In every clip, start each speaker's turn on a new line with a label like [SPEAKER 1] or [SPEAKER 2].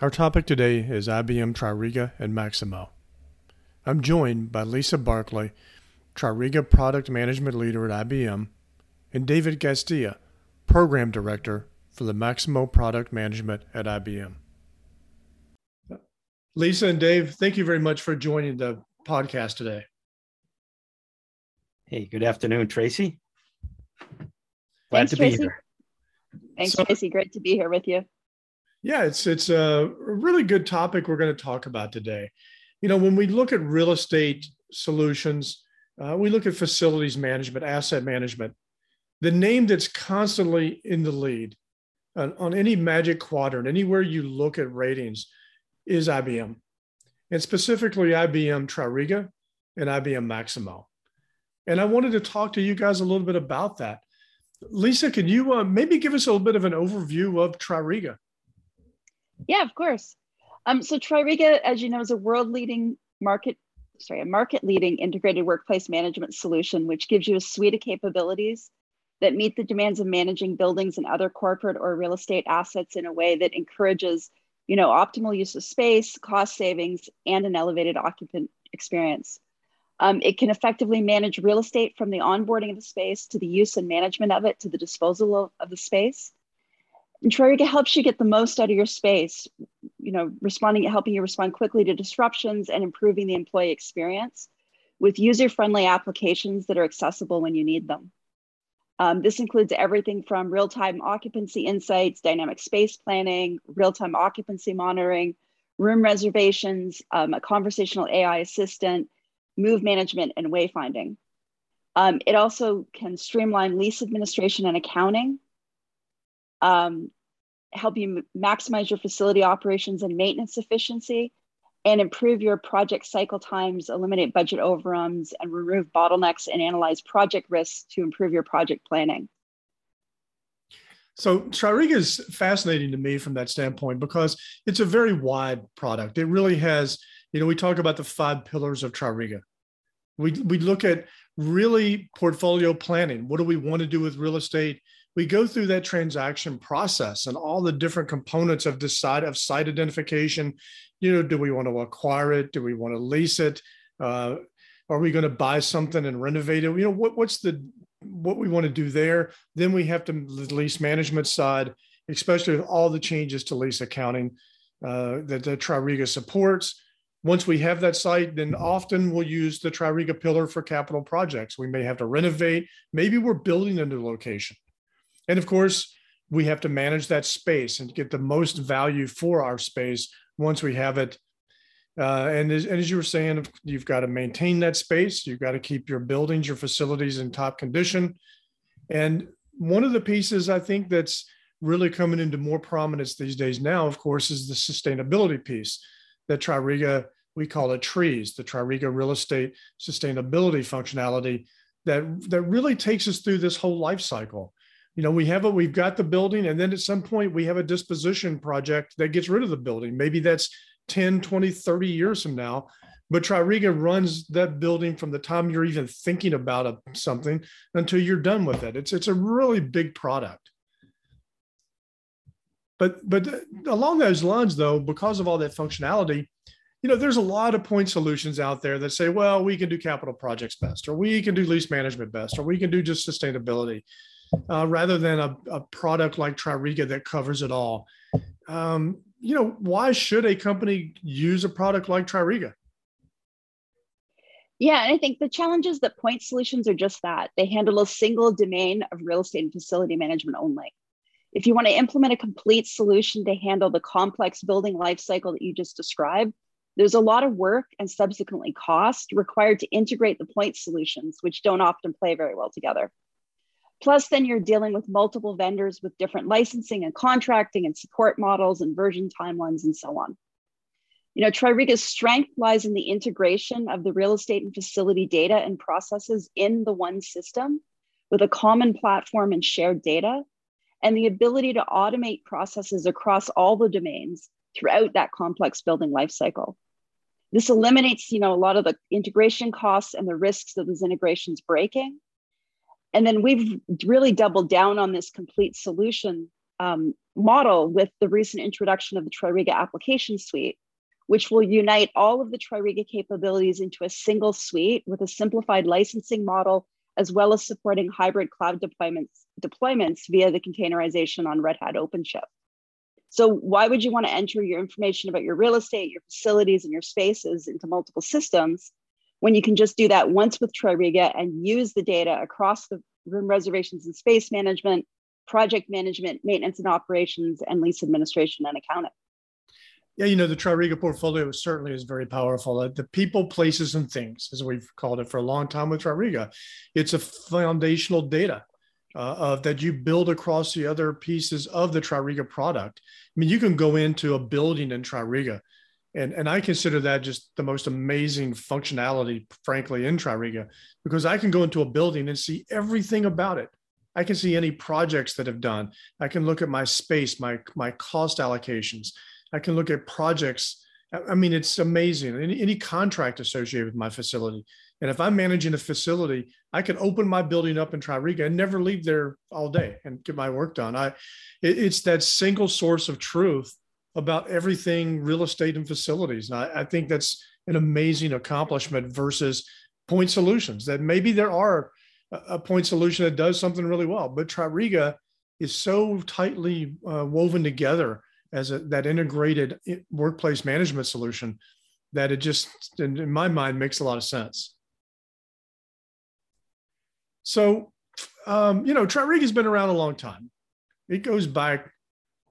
[SPEAKER 1] Our topic today is IBM Tririga and Maximo. I'm joined by Lisa Barclay, Tririga Product Management Leader at IBM, and David Gasdia, Program Director for the Maximo Product Management at IBM. Lisa and Dave, thank you very much for joining the podcast today.
[SPEAKER 2] Hey, good afternoon, Tracy.
[SPEAKER 3] Glad Thanks, to be here. Thanks, so, Tracy. Great to be here with you.
[SPEAKER 1] Yeah, it's it's a really good topic we're going to talk about today. You know, when we look at real estate solutions, uh, we look at facilities management, asset management. The name that's constantly in the lead on, on any magic quadrant, anywhere you look at ratings, is IBM, and specifically IBM Tririga and IBM Maximo. And I wanted to talk to you guys a little bit about that. Lisa, can you uh, maybe give us a little bit of an overview of Tririga?
[SPEAKER 3] Yeah, of course. Um, so Tririga, as you know, is a world-leading market, sorry, a market-leading integrated workplace management solution, which gives you a suite of capabilities that meet the demands of managing buildings and other corporate or real estate assets in a way that encourages, you know, optimal use of space, cost savings, and an elevated occupant experience. Um, it can effectively manage real estate from the onboarding of the space to the use and management of it to the disposal of, of the space. And Tririga helps you get the most out of your space, you know, responding, helping you respond quickly to disruptions and improving the employee experience with user-friendly applications that are accessible when you need them. Um, this includes everything from real-time occupancy insights, dynamic space planning, real-time occupancy monitoring, room reservations, um, a conversational AI assistant, move management, and wayfinding. Um, it also can streamline lease administration and accounting, um, help you maximize your facility operations and maintenance efficiency, and improve your project cycle times, eliminate budget overruns, and remove bottlenecks and analyze project risks to improve your project planning.
[SPEAKER 1] So Tririga is fascinating to me from that standpoint because it's a very wide product. It really has, you know, we talk about the five pillars of Tririga. We, we look at really portfolio planning. What do we want to do with real estate? we go through that transaction process and all the different components of decide of site identification. You know do we want to acquire it? Do we want to lease it? Uh, are we going to buy something and renovate it? You know what, what's the what we want to do there? Then we have to the lease management side especially with all the changes to lease accounting uh, that the tririga supports once we have that site, then often we'll use the Tririga pillar for capital projects. We may have to renovate. Maybe we're building a new location. And of course, we have to manage that space and get the most value for our space once we have it. Uh, and, as, and as you were saying, you've got to maintain that space. You've got to keep your buildings, your facilities in top condition. And one of the pieces I think that's really coming into more prominence these days now, of course, is the sustainability piece that Tririga, we call it trees, the Tririga real estate sustainability functionality that, that really takes us through this whole life cycle you know we have a we've got the building and then at some point we have a disposition project that gets rid of the building maybe that's 10 20 30 years from now but Tririga runs that building from the time you're even thinking about a, something until you're done with it. It's it's a really big product. But but along those lines, though, because of all that functionality, you know, there's a lot of point solutions out there that say, well, we can do capital projects best, or we can do lease management best, or we can do just sustainability uh, rather than a, a, product like Tririga that covers it all. Um, you know, why should a company use a product like Tririga?
[SPEAKER 3] Yeah, and I think the challenge is that point solutions are just that. They handle a single domain of real estate and facility management only. If you want to implement a complete solution to handle the complex building life cycle that you just described, there's a lot of work and subsequently cost required to integrate the point solutions, which don't often play very well together. Plus, then you're dealing with multiple vendors with different licensing and contracting and support models and version timelines and so on. You know, Tririga's strength lies in the integration of the real estate and facility data and processes in the one system with a common platform and shared data, and the ability to automate processes across all the domains throughout that complex building lifecycle. This eliminates, you know, a lot of the integration costs and the risks of those integrations breaking. And then we've really doubled down on this complete solution um, model with the recent introduction of the Tririga application suite, which will unite all of the Tririga capabilities into a single suite with a simplified licensing model, as well as supporting hybrid cloud deployments, deployments via the containerization on Red Hat OpenShift. So why would you want to enter your information about your real estate, your facilities, and your spaces into multiple systems when you can just do that once with Tririga and use the data across the room reservations and space management, project management, maintenance and operations, and lease administration and accounting?
[SPEAKER 1] Yeah, you know, the Tririga portfolio certainly is very powerful. Uh, the people, places, and things, as we've called it for a long time with Tririga, it's a foundational data uh, of that you build across the other pieces of the Tririga product. I mean, you can go into a building in Tririga, and, and I consider that just the most amazing functionality, frankly, in Tririga, because I can go into a building and see everything about it. I can see any projects that have done. I can look at my space, my my cost allocations. I can look at projects. I mean, it's amazing. Any, any contract associated with my facility. And if I'm managing a facility, I can open my building up in Tririga and never leave there all day and get my work done. I, it, it's that single source of truth about everything real estate and facilities. And I, I think that's an amazing accomplishment versus point solutions that maybe there are a point solution that does something really well, but Tririga is so tightly uh, woven together as a, that integrated workplace management solution that it just, in, my mind, makes a lot of sense. So, um, you know, Tririga has been around a long time. It goes back,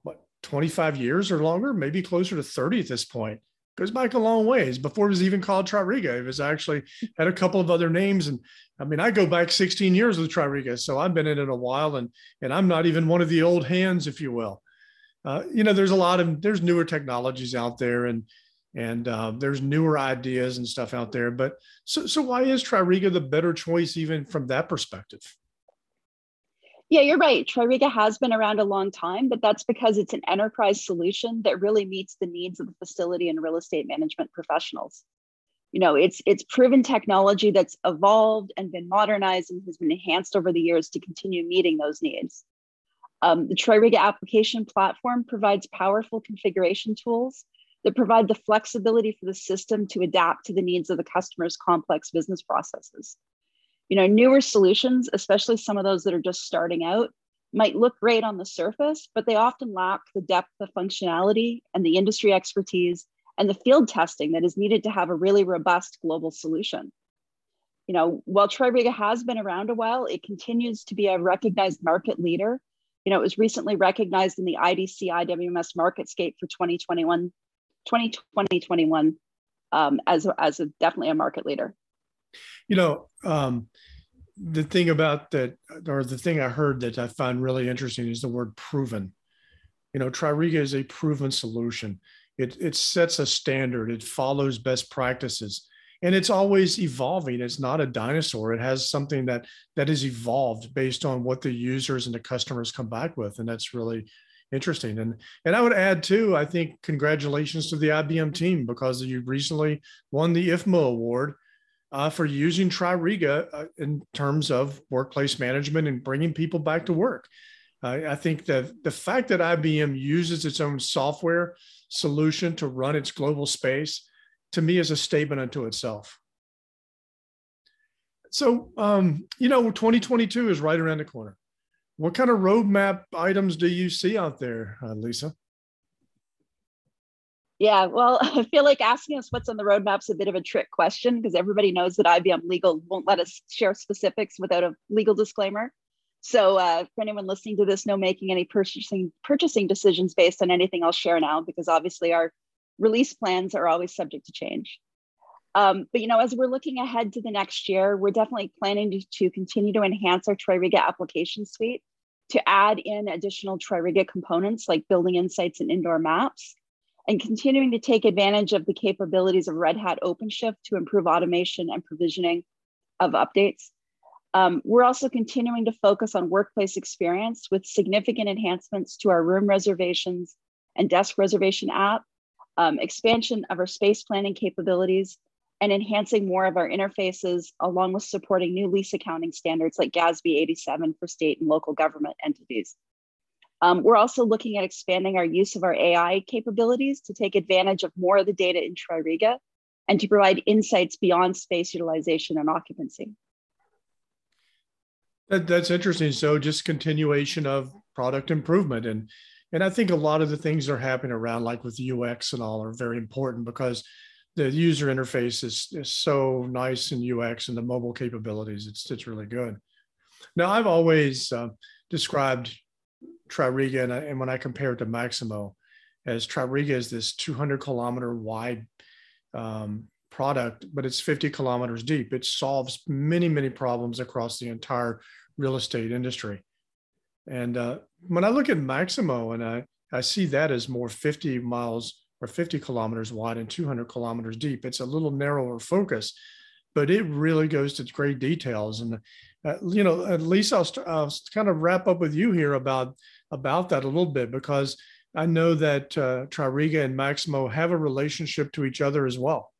[SPEAKER 1] what, 25 years or longer, maybe closer to 30 at this point. Goes back a long ways before it was even called Tririga. It was actually had a couple of other names. And I mean, I go back 16 years with Tririga. So I've been in it a while and, and I'm not even one of the old hands, if you will. Uh, you know, there's a lot of, there's newer technologies out there and, and uh, there's newer ideas and stuff out there. But so, so why is Tririga the better choice, even from that perspective?
[SPEAKER 3] Yeah, you're right. Tririga has been around a long time, but that's because it's an enterprise solution that really meets the needs of the facility and real estate management professionals. You know, it's it's proven technology that's evolved and been modernized and has been enhanced over the years to continue meeting those needs. Um, the Tririga application platform provides powerful configuration tools that provide the flexibility for the system to adapt to the needs of the customer's complex business processes. You know, newer solutions, especially some of those that are just starting out, might look great on the surface, but they often lack the depth of functionality and the industry expertise and the field testing that is needed to have a really robust global solution. You know, while Tririga has been around a while, it continues to be a recognized market leader. You know, it was recently recognized in the IDC IWMS MarketScape for 2021 2020 um, as, as a, definitely a market leader.
[SPEAKER 1] You know, um, the thing about that, or the thing I heard that I find really interesting is the word proven. You know, Tririga is a proven solution. It, it sets a standard, it follows best practices, and it's always evolving. It's not a dinosaur. It has something that that is evolved based on what the users and the customers come back with, and that's really interesting. And and I would add too, I think congratulations to the IBM team because you recently won the IFMA award uh, for using Tririga uh, in terms of workplace management and bringing people back to work. Uh, I think that the fact that IBM uses its own software solution to run its global space, to me, is a statement unto itself. So, um, you know, 2022 is right around the corner. What kind of roadmap items do you see out there, uh, Lisa?
[SPEAKER 3] Yeah, well, I feel like asking us what's on the roadmap is a bit of a trick question because everybody knows that IBM Legal won't let us share specifics without a legal disclaimer. So, uh, for anyone listening to this, no making any purchasing purchasing decisions based on anything I'll share now, because obviously our release plans are always subject to change. Um, but you know, as we're looking ahead to the next year, we're definitely planning to, to continue to enhance our Tririga application suite to add in additional Tririga components like building insights and indoor maps, and continuing to take advantage of the capabilities of Red Hat OpenShift to improve automation and provisioning of updates. Um, we're also continuing to focus on workplace experience with significant enhancements to our room reservations and desk reservation app, um, expansion of our space planning capabilities, and enhancing more of our interfaces, along with supporting new lease accounting standards like GASB 87 for state and local government entities. Um, we're also looking at expanding our use of our AI capabilities to take advantage of more of the data in Tririga and to provide insights beyond space utilization and occupancy.
[SPEAKER 1] That, that's interesting. So just continuation of product improvement and and I think a lot of the things that are happening around, like with UX and all, are very important because the user interface is, is so nice in UX and the mobile capabilities. It's it's really good. Now I've always uh, described Tririga, and, and when I compare it to Maximo, as Tririga is this 200 kilometer wide um, product, but it's 50 kilometers deep. It solves many, many problems across the entire real estate industry. And uh, when I look at Maximo and I, I see that as more 50 miles or 50 kilometers wide and 200 kilometers deep, it's a little narrower focus, but it really goes to great details. And, uh, you know, at least I'll, I'll kind of wrap up with you here about about that a little bit because I know that uh, Tririga and Maximo have a relationship to each other as well.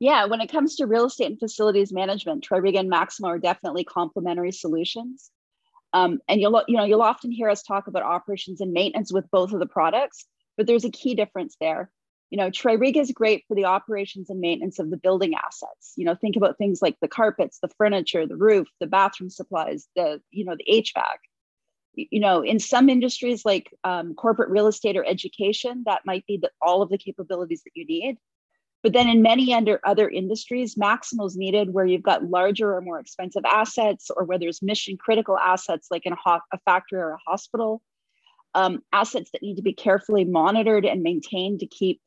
[SPEAKER 3] Yeah, when it comes to real estate and facilities management, Tririga and Maximo are definitely complementary solutions. Um, and you'll you know you'll often hear us talk about operations and maintenance with both of the products, but there's a key difference there. You know, Tririga is great for the operations and maintenance of the building assets. You know, think about things like the carpets, the furniture, the roof, the bathroom supplies, the you know the HVAC you know in some industries like um, corporate real estate or education that might be the, all of the capabilities that you need but then in many under other industries Maximo is needed where you've got larger or more expensive assets or where there's mission critical assets like in a, ho- a factory or a hospital um, assets that need to be carefully monitored and maintained to keep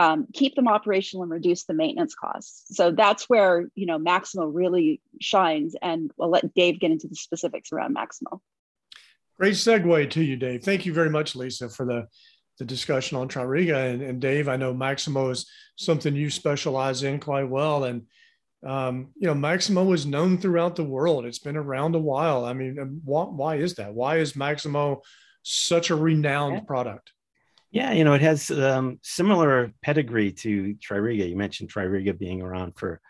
[SPEAKER 3] um, keep them operational and reduce the maintenance costs. So that's where you know Maximo really shines, and we'll let Dave get into the specifics around Maximo.
[SPEAKER 1] Great segue to you, Dave. Thank you very much, Lisa, for the, the discussion on Tririga. And, and Dave, I know Maximo is something you specialize in quite well. And, um, you know, Maximo is known throughout the world. It's been around a while. I mean, why, why is that? Why is Maximo such a renowned yeah. product?
[SPEAKER 2] Yeah, you know, it has um, similar pedigree to Tririga. You mentioned Tririga being around for,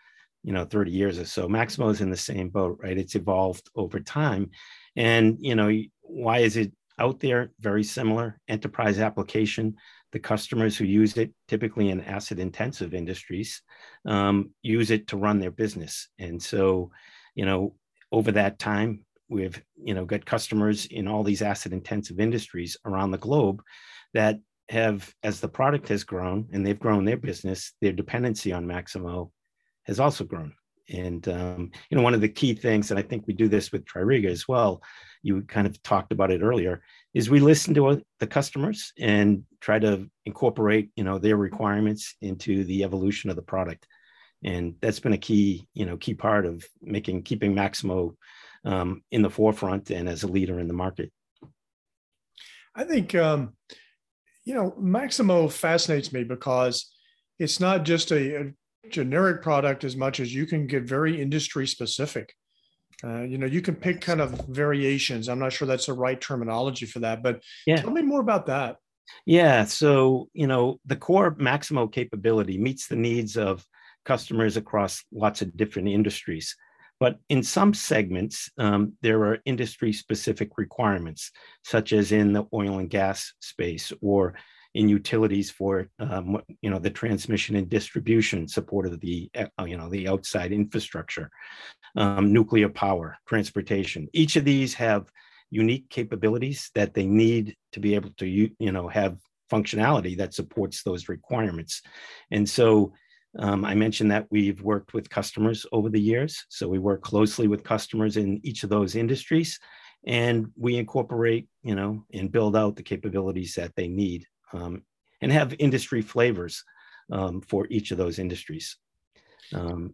[SPEAKER 2] you know, 30 years or so. Maximo is in the same boat, right? It's evolved over time. And, you know, why is it out there? Very similar enterprise application. The customers who use it, typically in asset intensive industries, um, use it to run their business. And so, you know, over that time, we've you know got customers in all these asset intensive industries around the globe that have as the product has grown and they've grown their business their dependency on maximo has also grown and um, you know, one of the key things, and I think we do this with Tririga as well. You kind of talked about it earlier. Is we listen to the customers and try to incorporate you know their requirements into the evolution of the product, and that's been a key you know key part of making keeping Maximo um, in the forefront and as a leader in the market.
[SPEAKER 1] I think um, you know Maximo fascinates me because it's not just a, a generic product as much as you can get very industry specific. Uh, you know, you can pick kind of variations. I'm not sure that's the right terminology for that, but yeah. tell me more about that.
[SPEAKER 2] Yeah. So, you know, the core Maximo capability meets the needs of customers across lots of different industries. But in some segments, um, there are industry specific requirements, such as in the oil and gas space or in utilities for um, you know the transmission and distribution support of the uh, you know the outside infrastructure, um, nuclear power, transportation. Each of these have unique capabilities that they need to be able to you know have functionality that supports those requirements, and so. Um, I mentioned that we've worked with customers over the years. So we work closely with customers in each of those industries and we incorporate, you know, and build out the capabilities that they need um, and have industry flavors um, for each of those industries. Um,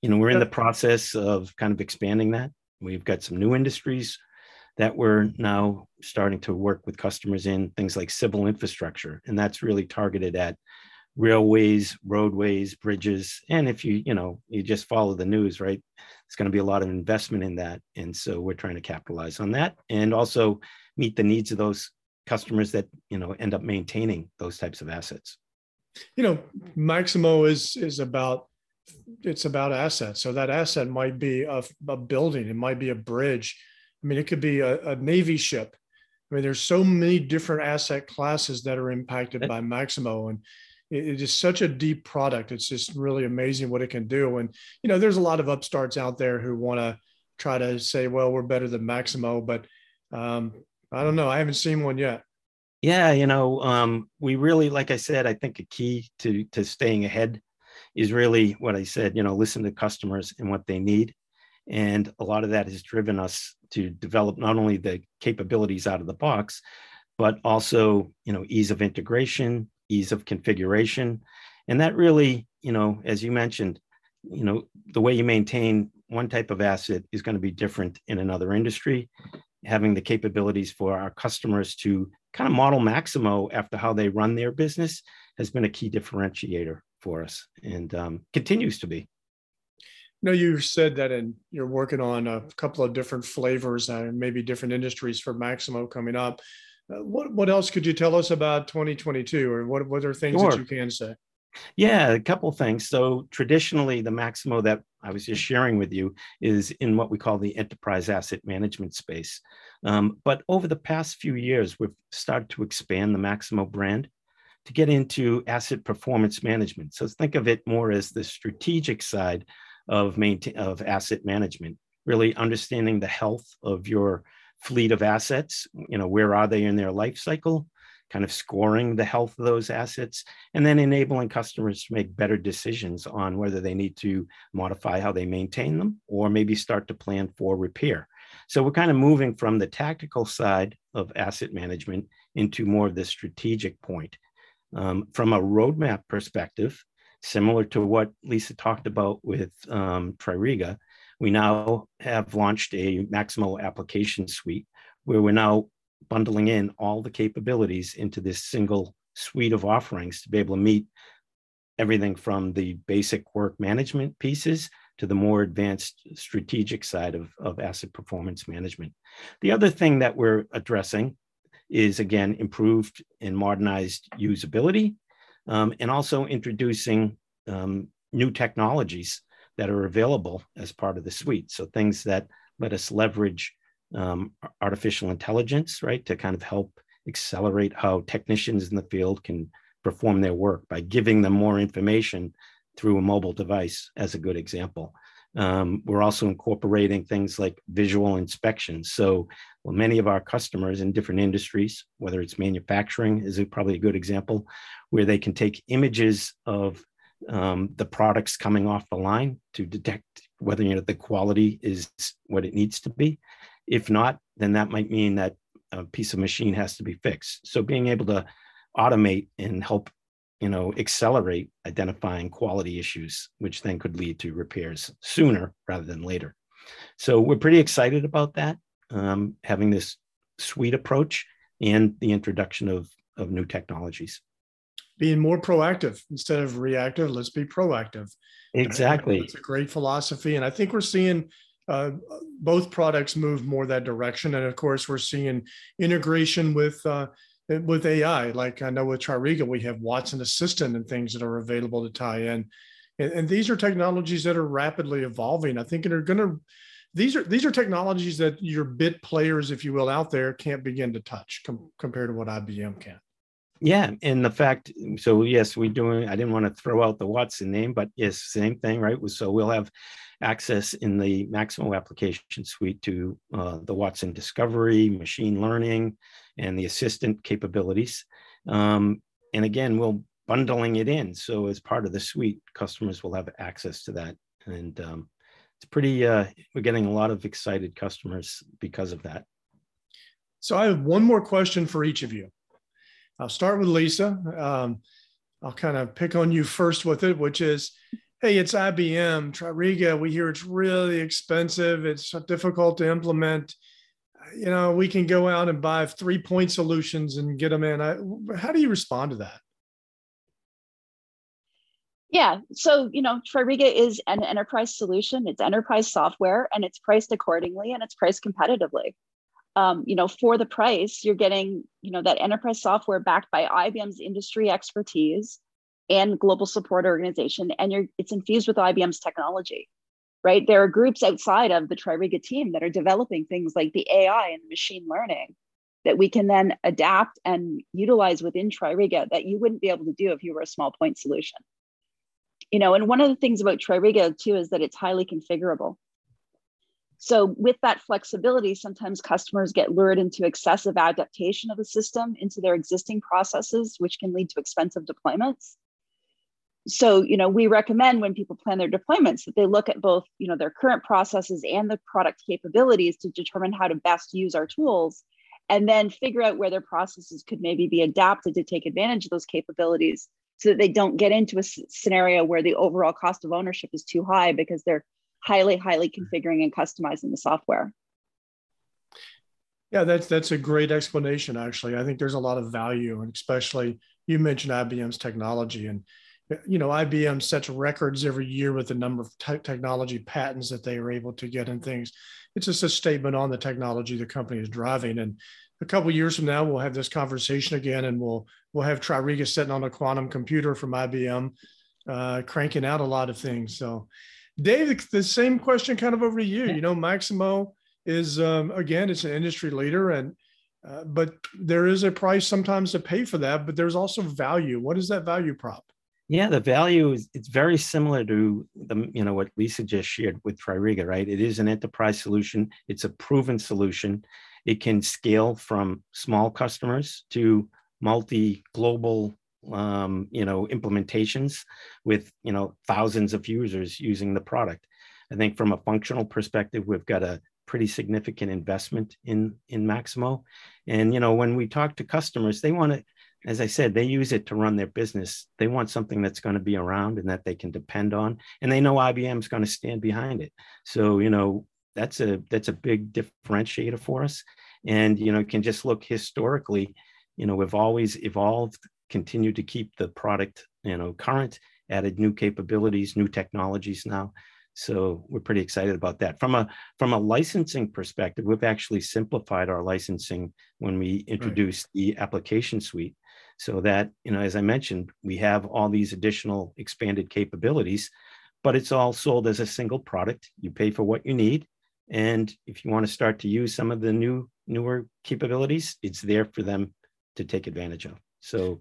[SPEAKER 2] you know, we're in the process of kind of expanding that. We've got some new industries that we're now starting to work with customers in things like civil infrastructure, and that's really targeted at railways, roadways, bridges, and if you you know you just follow the news, right, it's going to be a lot of investment in that, and so we're trying to capitalize on that and also meet the needs of those customers that you know end up maintaining those types of assets.
[SPEAKER 1] You know, Maximo is is about it's about assets. So that asset might be a, a building, it might be a bridge. I mean, it could be a, a Navy ship. I mean, there's so many different asset classes that are impacted by Maximo, and it, it is such a deep product. It's just really amazing what it can do. And you know, there's a lot of upstarts out there who want to try to say, "Well, we're better than Maximo," but um, I don't know. I haven't seen one yet.
[SPEAKER 2] Yeah, you know, um, we really, like I said, I think a key to to staying ahead is really what I said. You know, listen to customers and what they need, and a lot of that has driven us to develop not only the capabilities out of the box, but also you know ease of integration, ease of configuration, and that really, you know, as you mentioned, you know, the way you maintain one type of asset is going to be different in another industry having the capabilities for our customers to kind of model Maximo after how they run their business has been a key differentiator for us and um, continues to be.
[SPEAKER 1] No, you said that, and you're working on a couple of different flavors and maybe different industries for Maximo coming up. Uh, what what else could you tell us about 2022, or what what are things sure. that you can say?
[SPEAKER 2] Yeah, a couple things. So traditionally, the Maximo that I was just sharing with you is in what we call the enterprise asset management space. Um, but over the past few years, we've started to expand the Maximo brand to get into asset performance management. So think of it more as the strategic side of maintain of asset management, really understanding the health of your fleet of assets. You know, where are they in their life cycle? Kind of scoring the health of those assets, and then enabling customers to make better decisions on whether they need to modify how they maintain them or maybe start to plan for repair. So we're kind of moving from the tactical side of asset management into more of the strategic point. Um, from a roadmap perspective, similar to what Lisa talked about with um, Tririga, we now have launched a Maximo application suite where we're now bundling in all the capabilities into this single suite of offerings to be able to meet everything from the basic work management pieces to the more advanced strategic side of, of asset performance management. The other thing that we're addressing is again improved and modernized usability um, and also introducing um, new technologies that are available as part of the suite. So things that let us leverage um, artificial intelligence, right, to kind of help accelerate how technicians in the field can perform their work by giving them more information through a mobile device, as a good example. Um, we're also incorporating things like visual inspections. So, well, many of our customers in different industries, whether it's manufacturing, is probably a good example, where they can take images of um, the products coming off the line to detect whether you know the quality is what it needs to be if not, then that might mean that a piece of machine has to be fixed. So being able to automate and help, you know, accelerate identifying quality issues, which then could lead to repairs sooner rather than later. So we're pretty excited about that, um, having this suite approach and the introduction of, of new technologies.
[SPEAKER 1] Being more proactive instead of reactive, let's be proactive.
[SPEAKER 2] Exactly.
[SPEAKER 1] It's a great philosophy. And I think we're seeing uh, both products move more that direction. And of course, we're seeing integration with uh, with AI. Like I know with Tririga, we have Watson Assistant and things that are available to tie in. And, and these are technologies that are rapidly evolving. I think they're going to. These are these are technologies that your bit players, if you will, out there can't begin to touch com- compared to what IBM can.
[SPEAKER 2] Yeah, and the fact, so yes, we doing. I didn't want to throw out the Watson name, but yes, same thing, right? So we'll have access in the Maximo application suite to uh, the Watson Discovery, machine learning, and the assistant capabilities. Um, and again, we'll bundling it in. So as part of the suite, customers will have access to that. And um, it's pretty, uh, we're getting a lot of excited customers because of that.
[SPEAKER 1] So I have one more question for each of you. I'll start with Lisa. Um, I'll kind of pick on you first with it, which is hey, it's IBM, Tririga. We hear it's really expensive. It's difficult to implement. You know, we can go out and buy three point solutions and get them in. I, how do you respond to that?
[SPEAKER 3] Yeah, so you know, Tririga is an enterprise solution. It's enterprise software, and it's priced accordingly, and it's priced competitively. Um, you know, for the price, you're getting, you know, that enterprise software backed by IBM's industry expertise and global support organization, and you're it's infused with IBM's technology, right? There are groups outside of the Tririga team that are developing things like the AI and machine learning that we can then adapt and utilize within Tririga that you wouldn't be able to do if you were a small point solution. You know, and one of the things about Tririga too is that it's highly configurable. So with that flexibility, sometimes customers get lured into excessive adaptation of the system into their existing processes, which can lead to expensive deployments. So, you know, we recommend when people plan their deployments that they look at both, you know, their current processes and the product capabilities to determine how to best use our tools and then figure out where their processes could maybe be adapted to take advantage of those capabilities so that they don't get into a scenario where the overall cost of ownership is too high because they're highly, highly configuring and customizing the software.
[SPEAKER 1] Yeah, that's that's a great explanation. Actually, I think there's a lot of value, and especially you mentioned IBM's technology, and you know IBM sets records every year with the number of te- technology patents that they are able to get and things. It's just a statement on the technology the company is driving. And a couple years from now, we'll have this conversation again, and we'll we'll have Tririga sitting on a quantum computer from IBM, uh, cranking out a lot of things. So Dave, the same question kind of over to you. You know, Maximo is um, again, it's an industry leader, and uh, but there is a price sometimes to pay for that. But there's also value. What is that value prop?
[SPEAKER 2] Yeah, the value is it's very similar to the you know what Lisa just shared with Tririga, right? It is an enterprise solution. It's a proven solution. It can scale from small customers to multi global um, you know implementations with you know thousands of users using the product. I think from a functional perspective we've got a pretty significant investment in in maximo. And you know when we talk to customers they want to as i said they use it to run their business. They want something that's going to be around and that they can depend on and they know ibm's going to stand behind it. So you know that's a that's a big differentiator for us. And you know can just look historically you know we've always evolved continue to keep the product, you know, current, added new capabilities, new technologies now. So we're pretty excited about that. From a from a licensing perspective, we've actually simplified our licensing when we hmm. introduced right. the application suite, so that you know, as I mentioned, we have all these additional expanded capabilities, but it's all sold as a single product. You pay for what you need, and if you want to start to use some of the new newer capabilities, it's there for them to take advantage of. So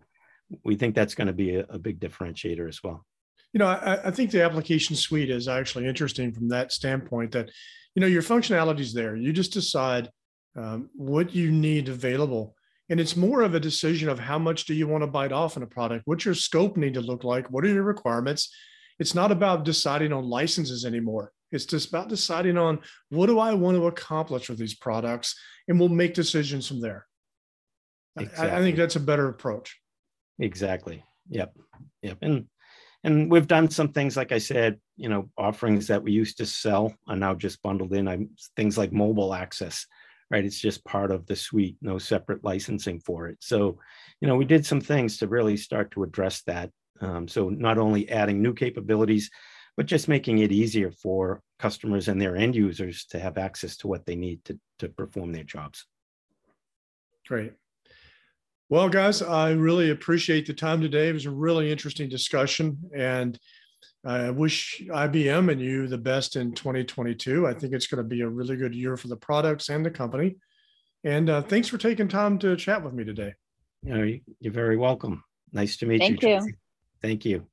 [SPEAKER 2] we think that's going to be a, a big differentiator as well.
[SPEAKER 1] You know, I, I, think the application suite is actually interesting from that standpoint that, you know, your functionality is there. You just decide um, what you need available. And it's more of a decision of how much do you want to bite off in a product? What's your scope need to look like? What are your requirements? It's not about deciding on licenses anymore. It's just about deciding on what do I want to accomplish with these products, and we'll make decisions from there. Exactly. I, I think that's a better approach.
[SPEAKER 2] Exactly. Yep. Yep. And and we've done some things like I said, you know, offerings that we used to sell are now just bundled in. I'm things like mobile access, right? It's just part of the suite, no separate licensing for it. So, you know, we did some things to really start to address that. Um, so not only adding new capabilities, but just making it easier for customers and their end users to have access to what they need to, to perform their jobs.
[SPEAKER 1] Great. Well, guys, I really appreciate the time today. It was a really interesting discussion, and I wish IBM and you the best in 2022. I think it's going to be a really good year for the products and the company. And uh, thanks for taking time to chat with me today.
[SPEAKER 2] You know, you're very welcome. Nice to meet
[SPEAKER 3] Thank
[SPEAKER 2] you.
[SPEAKER 3] Thank you.
[SPEAKER 2] Thank you.